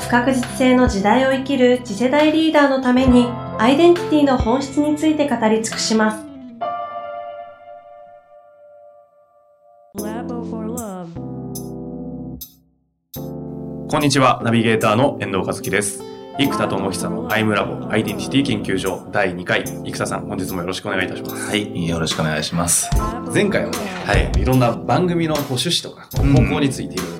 不確実性の時代を生きる次世代リーダーのためにアイデンティティの本質について語り尽くします。こんにちは、ナビゲーターの遠藤和樹です。生田智久のアイムラボアイデンティティ研究所第2回。生田さん、本日もよろしくお願いいたします。はい、よろしくお願いします。前回はね、はい、いろんな番組の趣旨とか、方向についていろいろお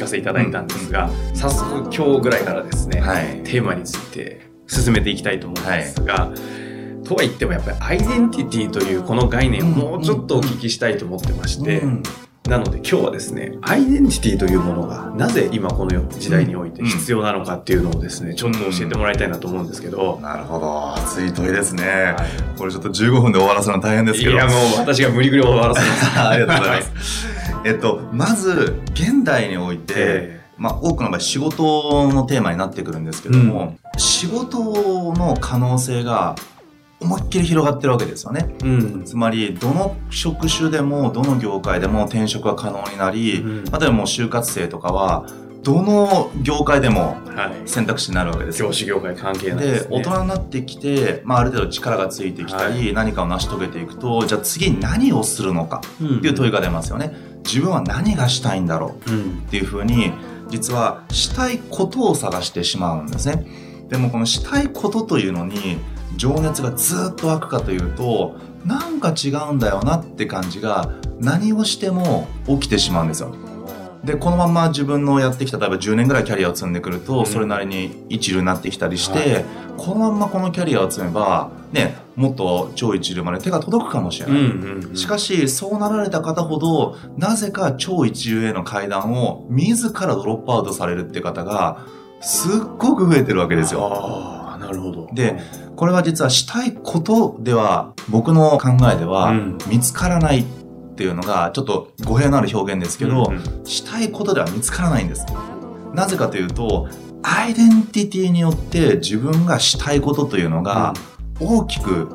聞かせいただいたんですが、うん、早速今日ぐらいからですね、はい、テーマについて進めていきたいと思うんですが、はい、とは言ってもやっぱりアイデンティティというこの概念をもうちょっとお聞きしたいと思ってまして、うんなので今日はですね、アイデンティティというものがなぜ今この時代において必要なのかっていうのをですね、ちょっと教えてもらいたいなと思うんですけど。なるほど。熱い問いですね。はい、これちょっと15分で終わらせるの大変ですけど。いやもう私が無理くり終わらせます。ありがとうございます。えっと、まず、現代において、えー、まあ、多くの場合仕事のテーマになってくるんですけども、うん、仕事の可能性が思いっきり広がってるわけですよね。うん、つまり、どの職種でも、どの業界でも転職が可能になり、うん、例えばもう就活生とかは、どの業界でも選択肢になるわけですよ。はい、業種業界関係ないで、ね、大人になってきて、まあ、ある程度力がついてきたり、はい、何かを成し遂げていくと、じゃあ次何をするのかっていう問いが出ますよね。うん、自分は何がしたいんだろう？っていうふうに、実はしたいことを探してしまうんですね。でもこのしたいことというのに、情熱がずっと湧くかというとなんか違うんだよなって感じが何をしても起きてしまうんですよ。でこのまま自分のやってきた例えば10年ぐらいキャリアを積んでくると、それなりに一流になってきたりして、はい、このままこのキャリアを積めばねもっと超一流まで手が届くかもしれない、うんうんうん、しかしそうなられた方ほどなぜか超一流への階段を自らドロップアウトされるって方がすっごく増えてるわけですよ。なるほど。で、これは実はしたいことでは、僕の考えでは、見つからないっていうのが、ちょっと語弊のある表現ですけど、うんうん、したいことでは見つからないんです。なぜかというと、アイデンティティによって自分がしたいことというのが大きく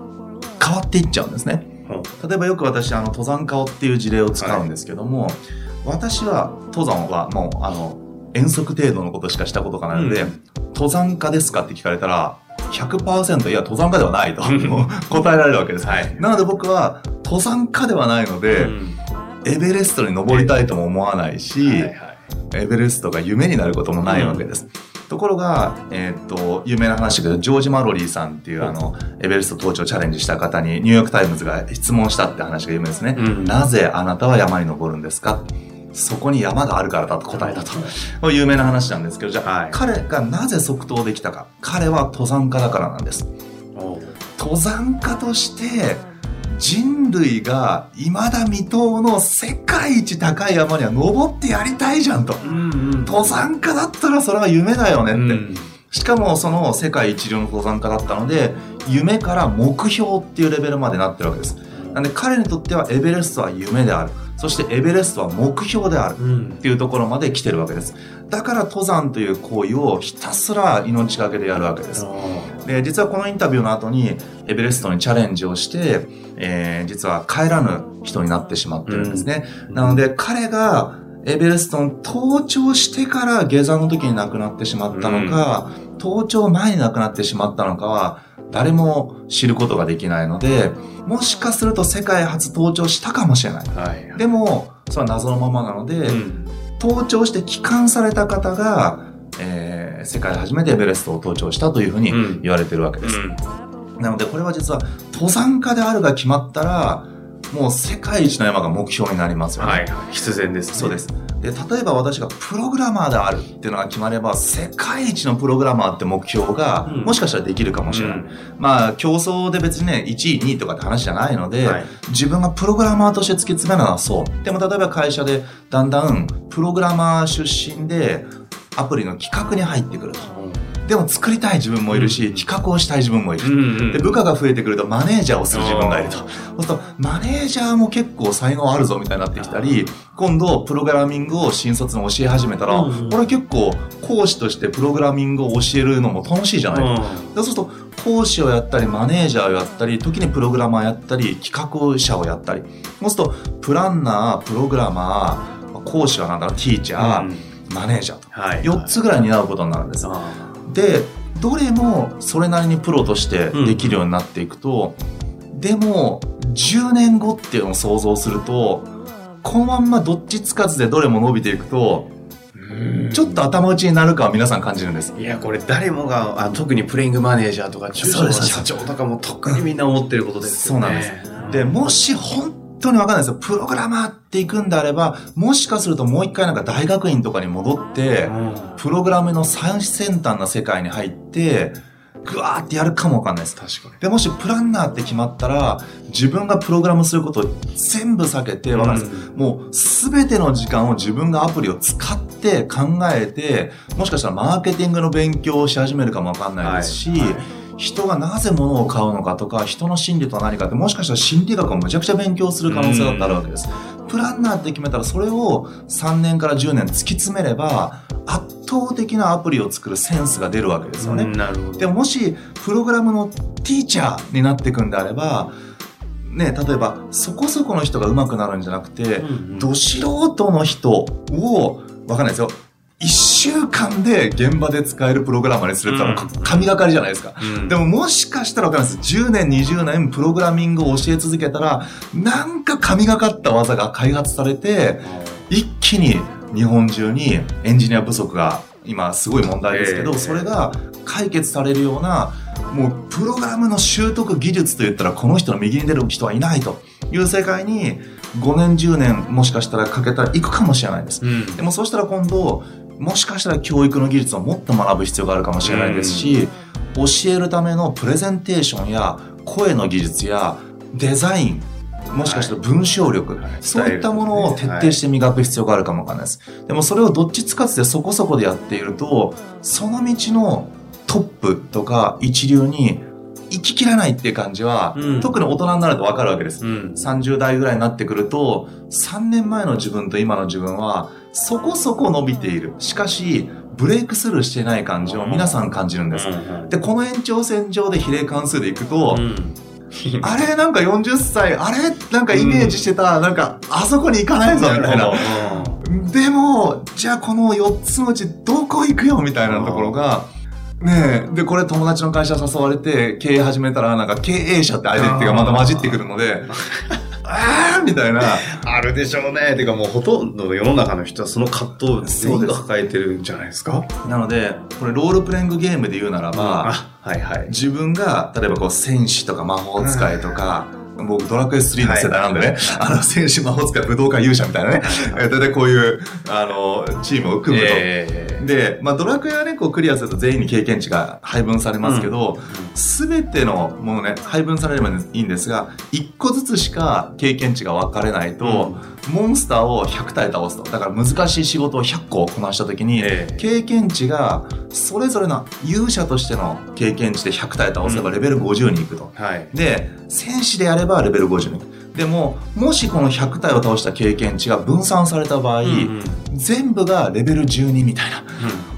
変わっていっちゃうんですね。うん、例えばよく私、あの、登山家っていう事例を使うんですけども、はい、私は登山はもう、あの、遠足程度のことしかしたことがないので、うん、登山家ですかって聞かれたら、100%いや登山家ではないと 答えられるわけです、はい、なので僕は登山家ではないので、うん、エベレストに登りたいとも思わないし、はいはい、エベレストが夢になることもないわけです、うん、ところが、えー、っと有名な話だけどジョージ・マロリーさんっていうあのエベレスト登頂チャレンジした方にニューヨーク・タイムズが質問したって話が有名ですね、うん、なぜあなたは山に登るんですか？そこに山があるからだと答えたと。有名な話なんですけど、じゃあ、はい、彼がなぜ即答できたか。彼は登山家だからなんです。登山家として、人類が未だ未踏の世界一高い山には登ってやりたいじゃんと。うんうん、登山家だったらそれは夢だよねって。うん、しかもその世界一流の登山家だったので、夢から目標っていうレベルまでなってるわけです。なんで彼にとってはエベレストは夢である。そしてエベレストは目標であるっていうところまで来てるわけです。だから登山という行為をひたすら命がけでやるわけです。で、実はこのインタビューの後にエベレストにチャレンジをして、えー、実は帰らぬ人になってしまってるんですね。うん、なので彼がエベレストに登頂してから下山の時に亡くなってしまったのか、うん、登頂前に亡くなってしまったのかは誰も知ることができないので、もしかすると世界初登頂したかもしれない。はい、でも、それは謎のままなので、うん、登頂して帰還された方が、えー、世界初めてエベレストを登頂したというふうに言われてるわけです。うん、なので、これは実は登山家であるが決まったら、もう世界一の山が目標になりますよね。はい、必然です、ね、そうです。で、例えば私がプログラマーであるっていうのが決まれば、世界一のプログラマーって目標が、もしかしたらできるかもしれない。うん、まあ、競争で別にね、1位、2位とかって話じゃないので、はい、自分がプログラマーとして突き詰めるのはそう。でも例えば会社でだんだんプログラマー出身で、アプリの企画に入ってくると。でも作りたい自分もいるし、企画をしたい自分もいる。で、部下が増えてくるとマネージャーをする自分がいると。そうすると、マネージャーも結構才能あるぞみたいになってきたり、今度、プログラミングを新卒の教え始めたら、俺結構講師としてプログラミングを教えるのも楽しいじゃない。そうすると、講師をやったり、マネージャーをやったり、時にプログラマーやったり、企画者をやったり。そうすると、プランナー、プログラマー、講師はなんだろう、ティーチャー、マネージャーと。はい、4つぐらい担うことになるんです。で、どれもそれなりにプロとしてできるようになっていくと、うん、でも、10年後っていうのを想像すると、このまんまどっちつかずでどれも伸びていくと、ちょっと頭打ちになるかは皆さん感じるんです。いや、これ誰もが、あ特にプレイングマネージャーとか、中小の社長とかも特にみんな思ってることですよね。そうなんです。で、もし本当にわかんないですよ。プログラマーっていくんであれば、もしかするともう一回なんか大学院とかに戻って、プログラムの最先端な世界に入って、ぐわーってやるかもわかんないです。確かに。で、もしプランナーって決まったら、自分がプログラムすることを全部避けて、わかんないです。うん、もうすべての時間を自分がアプリを使って考えて、もしかしたらマーケティングの勉強をし始めるかもわかんないですし、はいはい人がなぜ物を買うのかとか、人の心理とは何かって、もしかしたら心理学をむちゃくちゃ勉強する可能性だってあるわけです。プランナーって決めたら、それを3年から10年突き詰めれば、圧倒的なアプリを作るセンスが出るわけですよね。なるほど。でももし、プログラムのティーチャーになっていくんであれば、ね、例えば、そこそこの人が上手くなるんじゃなくて、うんうん、ど素人の人を、わかんないですよ。一週間で現場で使えるプログラマーにするって言ったら神がかりじゃないですか、うん、でももしかしたらわかんないです。10年、20年プログラミングを教え続けたら、なんか神がかった技が開発されて、一気に日本中にエンジニア不足が今すごい問題ですけど、それが解決されるような、もうプログラムの習得技術といったらこの人の右に出る人はいないと。いう世界に5年10年もしかしたらかけたら行くかもしれないです。うん、でもそうしたら今度もしかしたら教育の技術をもっと学ぶ必要があるかもしれないですし、教えるためのプレゼンテーションや声の技術やデザイン、もしかしたら文章力、はい、そういったものを徹底して磨く必要があるかもわかんないです。でもそれをどっちつかずでそこそこでやっていると、その道のトップとか一流に行ききらないっていう感じは、うん、特に大人になるとわかるわけです、うん、30代ぐらいになってくると、3年前の自分と今の自分は、そこそこ伸びている。しかし、ブレイクスルーしてない感じを皆さん感じるんです。で、この延長線上で比例関数でいくと、あれ？なんか40歳、あれ？なんかイメージしてた、なんかあそこに行かないぞみたいな。でも、じゃあこの4つのうちどこ行くよみたいなところが、ねえ。で、これ友達の会社誘われて経営始めたら、なんか経営者ってアイデンティティがまた混じってくるので、ああみたいな。あるでしょうね。てかもうほとんどの世の中の人はその葛藤を全員が抱えてるんじゃないですか？なので、これロールプレイングゲームで言うならば、うん、はいはい。自分が、例えばこう戦士とか魔法使いとか、僕ドラクエ3の世代なんでね、はい、あの、戦士魔法使い武道館勇者みたいなね、大体こういう、あの、チームを組むと。えー、で、まあドラクエはね、こうクリアすると全員に経験値が配分されますけど、す、べ、てのものね、配分されればいいんですが、一個ずつしか経験値が分かれないと、うん、モンスターを100体倒すと。だから難しい仕事を100個こなしたときに、えー、経験値が、それぞれの勇者としての経験値で100体倒せばレベル50に行くと。うんはい、で、戦士でやればレベル50に行く。でも、もしこの100体を倒した経験値が分散された場合、うんうん、全部がレベル12みたいな。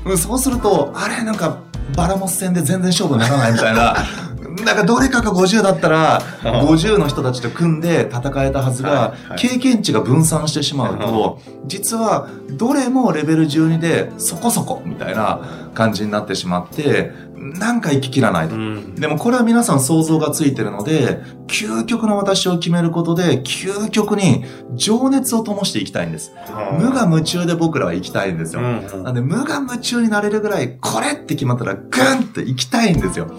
うん、そうすると、あれなんか、バラモス戦で全然勝負にならないみたいな。なんかどれかが50だったら、50の人たちと組んで戦えたはずが、経験値が分散してしまうと、実はどれもレベル12でそこそこみたいな感じになってしまって、なんか行ききらないと、うん、でもこれは皆さん想像がついてるので、究極の私を決めることで、究極に情熱を灯していきたいんです。無我夢中で僕らは行きたいんですよ。なんで無我夢中になれるぐらい、これって決まったらグンって行きたいんですよ。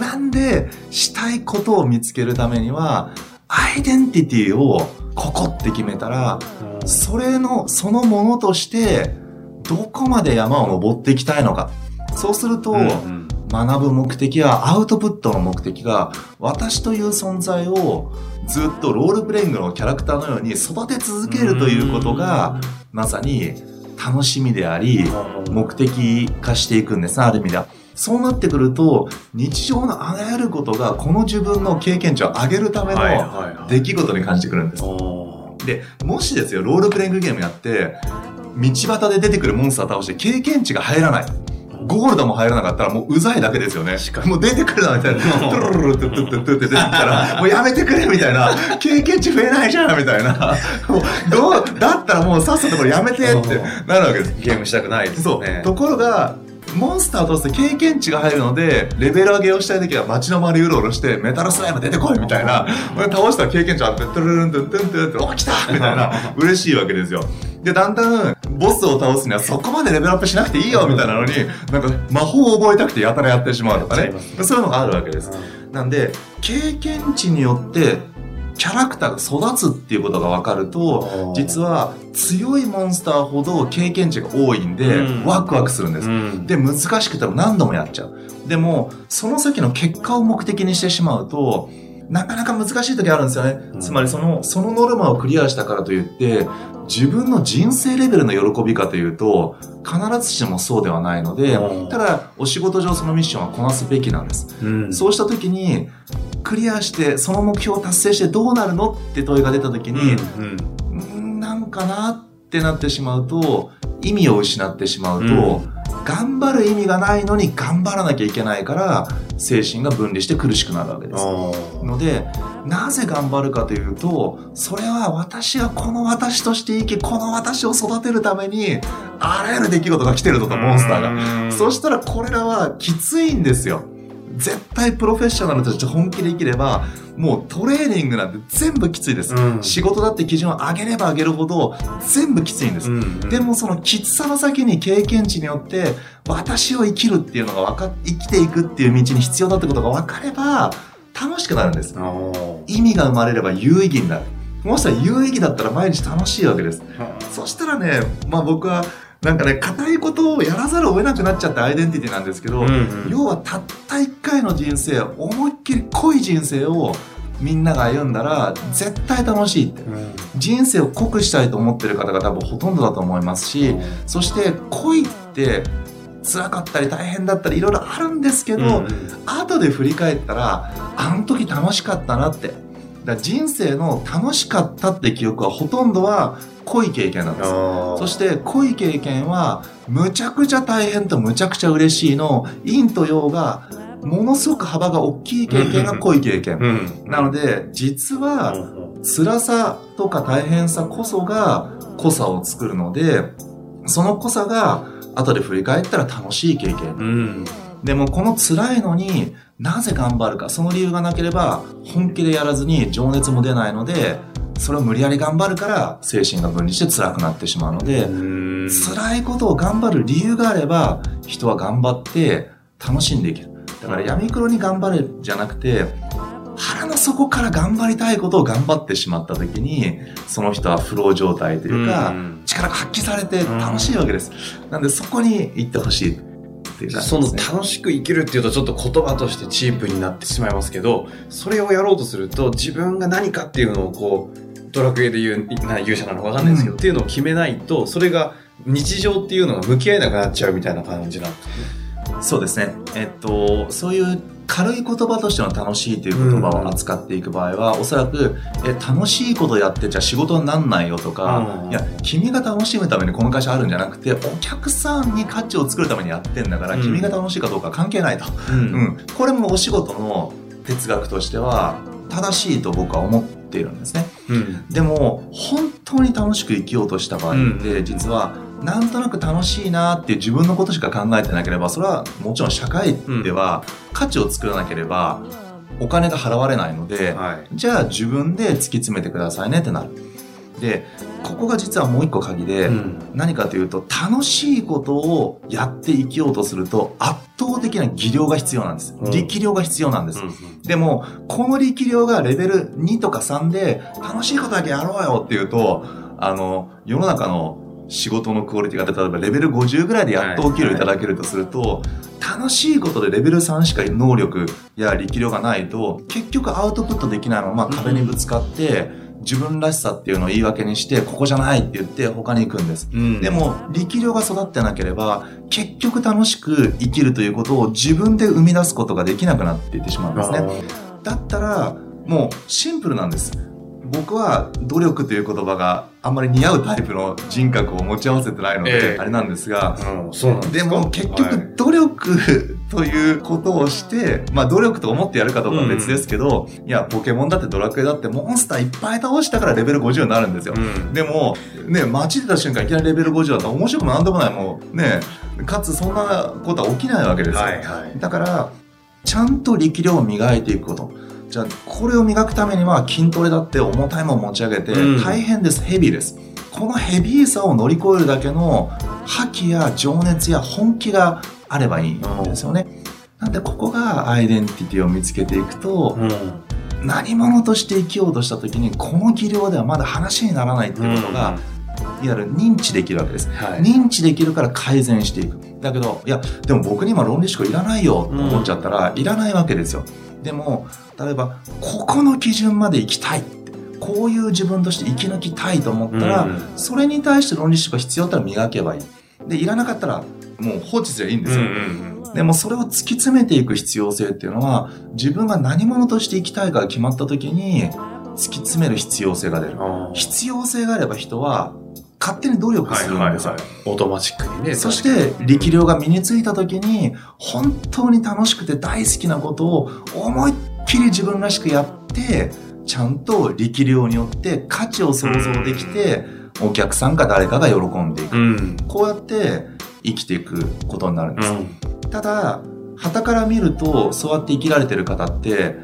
なんで、したいことを見つけるためには、アイデンティティをここって決めたら、それの、そのものとして、どこまで山を登っていきたいのか。そうすると、うんうん。学ぶ目的やアウトプットの目的が私という存在をずっとロールプレイングのキャラクターのように育て続けるということがまさに楽しみであり目的化していくんです。ある意味では。そうなってくると、日常のあらゆることが、この自分の経験値を上げるための出来事に感じてくるんです。で、もしですよ、ロールプレイングゲームやって、道端で出てくるモンスター倒して経験値が入らない。ゴールドも入らなかったらもううざいだけですよね。もう出てくるなみたいな。トゥルルルトゥトゥトゥトゥって出てきたら、もうやめてくれみたいな。経験値増えないじゃんみたいな。もうどう、だったらもうさっさとこれやめてってなるわけです。ゲームしたくないですね。そう。ところが、モンスターとして経験値が入るので、レベル上げをしたい時は街の周りうろうろして、メタルスライム出てこいみたいな。倒したら経験値あって、トゥルルントゥントゥントゥンって、お、来たみたいな、嬉しいわけですよ。で、だんだん、ボスを倒すにはそこまでレベルアップしなくていいよみたいなのに、なんか魔法を覚えたくてやたらやってしまうとかね。そういうのがあるわけです。なんで、経験値によって、キャラクターが育つっていうことが分かると、実は強いモンスターほど経験値が多いんで、ワクワクするんです。で、難しくても何度もやっちゃう。でも、その先の結果を目的にしてしまうと、なかなか難しい時あるんですよね。つまりその、そのノルマをクリアしたからといって、自分の人生レベルの喜びかというと、必ずしもそうではないので、ただ、お仕事上そのミッションはこなすべきなんです。うん、そうした時に、クリアして、その目標を達成してどうなるのって問いが出た時に、うん、なんかなってなってしまうと、意味を失ってしまうと、うん頑張る意味がないのに頑張らなきゃいけないから精神が分離して苦しくなるわけです。のでなぜ頑張るかというとそれは私がこの私として生きこの私を育てるためにあらゆる出来事が来てるとかモンスターが。そしたらこれらはきついんですよ。絶対プロフェッショナルとして本気で生きればもうトレーニングなんて全部きついです、うん、仕事だって基準を上げれば上げるほど全部きついんです、うんうん、でもそのきつさの先に経験値によって私を生きるっていうのが分か生きていくっていう道に必要だってことが分かれば楽しくなるんです。意味が生まれれば有意義になる。もし有意義だったら毎日楽しいわけです、そしたらねまあ僕はなんかね、硬いことをやらざるを得なくなっちゃったアイデンティティなんですけど、うんうん、要はたった一回の人生、思いっきり濃い人生をみんなが歩んだら絶対楽しいって、うん、人生を濃くしたいと思ってる方が多分ほとんどだと思いますし、うん、そして恋って辛かったり大変だったりいろいろあるんですけど、うんうん、後で振り返ったらあの時楽しかったなってだ人生の楽しかったって記憶はほとんどは濃い経験なんです。そして濃い経験はむちゃくちゃ大変とむちゃくちゃ嬉しいの陰と陽がものすごく幅が大きい経験が濃い経験、なので実は辛さとか大変さこそが濃さを作るのでその濃さが後で振り返ったら楽しい経験、うん、でもこの辛いのになぜ頑張るかその理由がなければ本気でやらずに情熱も出ないのでそれを無理やり頑張るから精神が分離して辛くなってしまうので辛いことを頑張る理由があれば人は頑張って楽しんでいける。だから闇黒に頑張れじゃなくて腹の底から頑張りたいことを頑張ってしまった時にその人はフロー状態というか力が発揮されて楽しいわけです。なんでそこに行ってほしいっていう、ね、その楽しく生きるっていうとちょっと言葉としてチープになってしまいますけど、それをやろうとすると自分が何かっていうのをこう、ドラクエで言う、な勇者なのかわかんないですけど、うん、っていうのを決めないと、それが日常っていうのが向き合えなくなっちゃうみたいな感じなんですね。そうですね。えっと、そういう軽い言葉としての楽しいという言葉を扱っていく場合は、うん、おそらくえ楽しいことやってじゃあ仕事になんないよとか、うん、いや君が楽しむためにこの会社あるんじゃなくてお客さんに価値を作るためにやってんだから、うん、君が楽しいかどうか関係ないと、うん。これもお仕事の哲学としては正しいと僕は思っているんですね、でも本当に楽しく生きようとした場合って実は、なんとなく楽しいなって自分のことしか考えてなければそれはもちろん社会では価値を作らなければお金が払われないので、はい、じゃあ自分で突き詰めてくださいねってなる。でここが実はもう一個鍵で、うん、何かというと楽しいことをやって生きようとすると圧倒的な技量が必要なんです、うん、力量が必要なんです、うん、でもこの力量がレベル2とか3で楽しいことだけやろうよっていうとあの世の中の仕事のクオリティが例えばレベル50ぐらいでやっとお給料いただけるとすると、楽しいことでレベル3しか能力や力量がないと結局アウトプットできないまま壁にぶつかって、自分らしさっていうのを言い訳にして、ここじゃないって言って他に行くんです。うん、でも、力量が育ってなければ、結局楽しく生きるということを自分で生み出すことができなくなっていってしまうんですね。だったら、もうシンプルなんです。僕は努力という言葉があんまり似合うタイプの人格を持ち合わせてないので、あれなんですが、でも結局努力ということをして、まあ努力と思ってやるかどうかは別ですけど、いや、ポケモンだってドラクエだってモンスターいっぱい倒したからレベル50になるんですよ。でも、ね、街出た瞬間いきなりレベル50だったら面白くもなんでもない。もうね、かつそんなことは起きないわけですよ。はいはい、だから、ちゃんと力量を磨いていくこと。じゃあこれを磨くためには筋トレだって重たいもの持ち上げて大変です、うん、ヘビーです。このヘビーさを乗り越えるだけの覇気や情熱や本気があればいいんですよね、なんでここがアイデンティティを見つけていくと、うん、何者として生きようとした時にこの技量ではまだ話にならないっていうことが、うん。いわゆる認知できるわけです、はい、認知できるから改善していくだけどいやでも僕に今論理思考いらないよと思っちゃったら、いらないわけですよ。でも例えばここの基準まで行きたいこういう自分として生き抜きたいと思ったら、うん、それに対して論理思考必要だったら磨けばいい。でいらなかったらもう放置すればいいんですよ、でもそれを突き詰めていく必要性っていうのは自分が何者として生きたいかが決まった時に突き詰める必要性が出る。必要性があれば人は勝手に努力するんですよ。はいはいはい、オートマチックにね。そして、力量が身についた時に、本当に楽しくて大好きなことを思いっきり自分らしくやって、ちゃんと力量によって価値を想像できて、お客さんか誰かが喜んでいく。うん、こうやって生きていくことになるんです。うん、ただ、旗から見ると、そうやって生きられてる方って、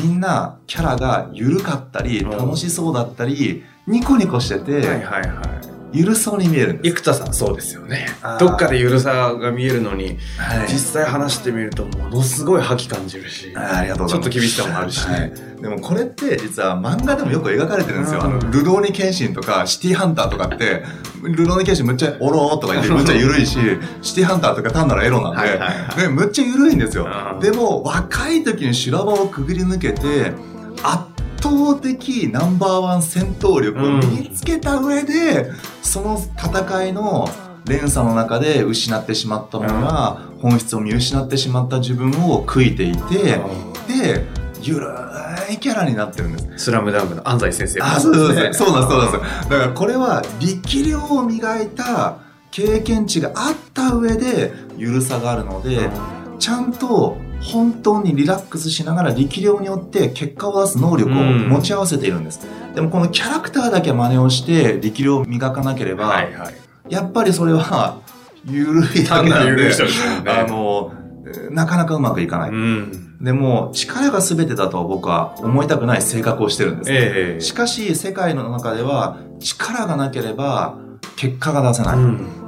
みんなキャラが緩かったり、楽しそうだったり、ニコニコしてて、はいはいはい。ゆるそうに見えるんです。生田さんそうですよね。どっかでゆるさが見えるのに、はい、実際話してみるとものすごい覇気感じるし、ありがとうちょっと厳しさもあるし、はい、でもこれって実は漫画でもよく描かれてるんですよ。あの、ルローニケンシンとかシティハンターとかって、ルローニケンシンむっちゃオローとか言ってむっちゃゆるいし、シティハンターとか単なるエロなんで、はいはいはい、むっちゃゆるいんですよ。でも若い時に修羅場をくぐり抜けて、圧倒的ナンバーワン戦闘力を身につけた上で、うんその戦いの連鎖の中で失ってしまったものが本質を見失ってしまった自分を悔いていて、でゆるいキャラになってるんです。スラムダンクの安西先生、あ、そうですね。そうなんそうなんです。だからこれは力量を磨いた経験値があった上でゆるさがあるので、ちゃんと本当にリラックスしながら力量によって結果を出す能力を持ち合わせているんです。でもこのキャラクターだけ真似をして力量を磨かなければ、はいはい、やっぱりそれは緩いだけなんで、ね、あの、なかなかうまくいかない。うん、でも、力が全てだと僕は思いたくない性格をしてるんです、えー、しかし、世界の中では力がなければ結果が出せない。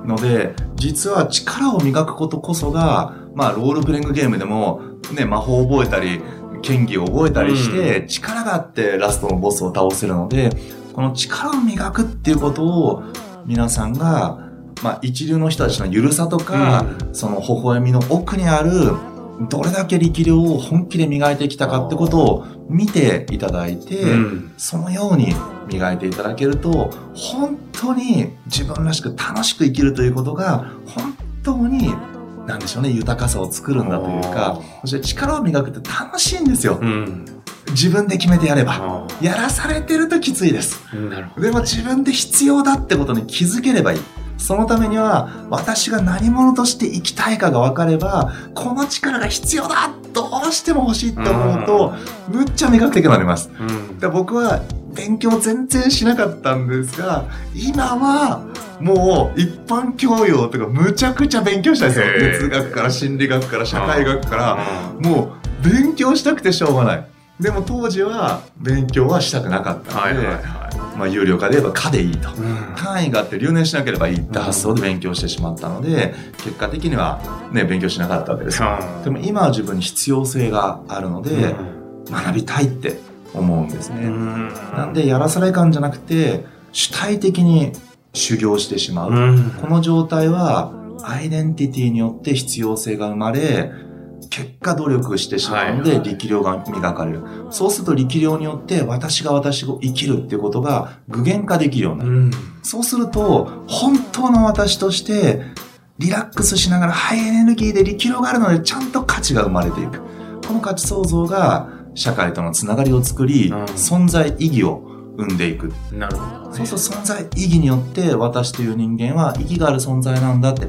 ので、実は力を磨くことこそが、まあ、ロールプレイングゲームでも、ね、魔法を覚えたり、剣技を覚えたりして、力があってラストのボスを倒せるので、この力を磨くっていうことを、皆さんが、まあ、一流の人たちのゆるさとか、うん、その微笑みの奥にある、どれだけ力量を本気で磨いてきたかってことを見ていただいて、うん、そのように磨いていただけると、本当に自分らしく楽しく生きるということが、本当になんでしょうね、豊かさを作るんだというか、そして力を磨くって楽しいんですよ。うん、自分で決めてやれば。やらされてるときついです。でも自分で必要だってことに気づければいい。そのためには、私が何者として生きたいかが分かれば、この力が必要だどうしても欲しいって思うと、むっちゃ磨くてくなります。うん、で僕は勉強全然しなかったんですが、今は、もう一般教養とかむちゃくちゃ勉強したいですよ。哲学から心理学から社会学から、もう勉強したくてしょうがない。でも当時は勉強はしたくなかったので、はいはいはい、まあ有料化で言えば科でいいと、うん、単位があって留年しなければいいって発想で勉強してしまったので、結果的にはね、勉強しなかったわけです。う。ん、でも今は自分に必要性があるので、学びたいって思うんですね。なんでやらされ感じゃなくて、主体的に修行してしまう。この状態は、アイデンティティによって必要性が生まれ、結果努力してしまうので、力量が磨かれる。そうすると力量によって私が私を生きるっていうことが具現化できるようになる。うん、そうすると、本当の私としてリラックスしながらハイエネルギーで力量があるのでちゃんと価値が生まれていく。この価値創造が社会とのつながりを作り、うん、存在意義を生んでいく。なるほど、ね、そうすると存在意義によって私という人間は意義がある存在なんだって、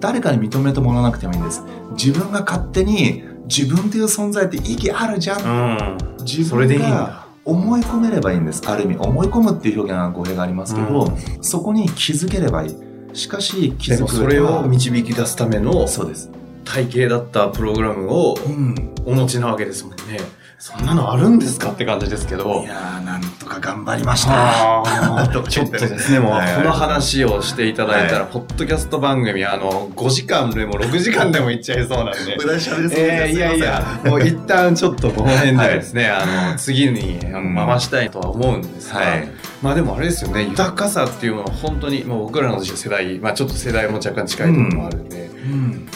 誰かに認めてもらわなくてもいいんです。自分が勝手に自分という存在って意義あるじゃん。うん、自分が思い込めればいいんです。ある意味、思い込むっていう表現は語弊がありますけど、うん、そこに気づければいい。しかし気づくそれを導き出すためのそうです体系だったプログラムをお持ちなわけですもんね。そんなのあるんですか？って感じですけど。いやー、なんとか頑張りました。ちょっとですね、もう、この話をしていただいたら、ポッドキャスト番組、あの、5時間でも6時間でもいっちゃいそうなんで。無駄し。いやいや、もう一旦ちょっとこの辺でですね、あの、次に回したいとは思うんですが、まあでもあれですよね、豊かさっていうのは本当に、もう僕らの世代、まあちょっと世代も若干近いところもあるんで、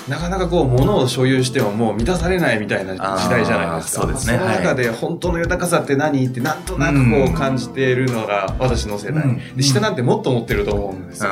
なかなかこう物を所有してももう満たされないみたいな時代じゃないですか。そうですね。その中で本当の豊かさって何ってなんとなくこう感じているのが私の世代。うん、で下なんてもっと持ってると思うんですよ。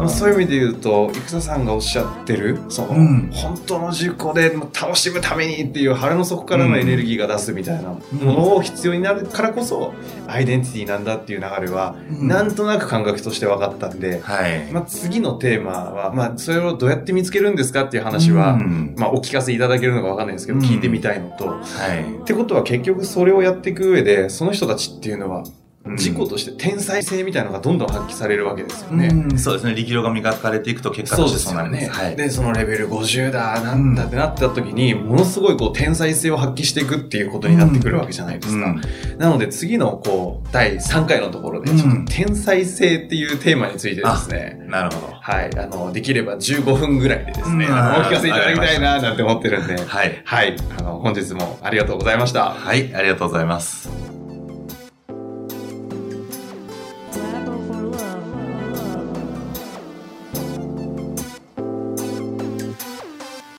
うん、そういう意味で言うと生田さんがおっしゃってるその、うん、本当の事故で楽しむためにっていう腹の底からのエネルギーが出すみたいなものを必要になるからこそアイデンティティなんだっていう流れはなんとなく感覚として分かったんで、はい、まあ次のテーマは、まあそれをどうやって見つけるんですかっていう話は、まあお聞かせいただけるのか分かんないですけど、聞いてみたいのと、はい、ってことは結局それをやっていく上でその人たちっていうのは自己として天才性みたいなのがどんどん発揮されるわけですよね。うん、そうですね。力量が磨かれていくと結果としてそうなります。ね。はい、で、そのレベル50だ、なんだってなった時に、ものすごいこう天才性を発揮していくっていうことになってくるわけじゃないですか。うん、なので次のこう、第3回のところで、ちょっと天才性っていうテーマについてですね。うん、なるほど。はい。あの、できれば15分ぐらいでですね、あの、お聞かせいただきたいな、なんて思ってるんで。はい。はい。あの、本日もありがとうございました。はい。ありがとうございます。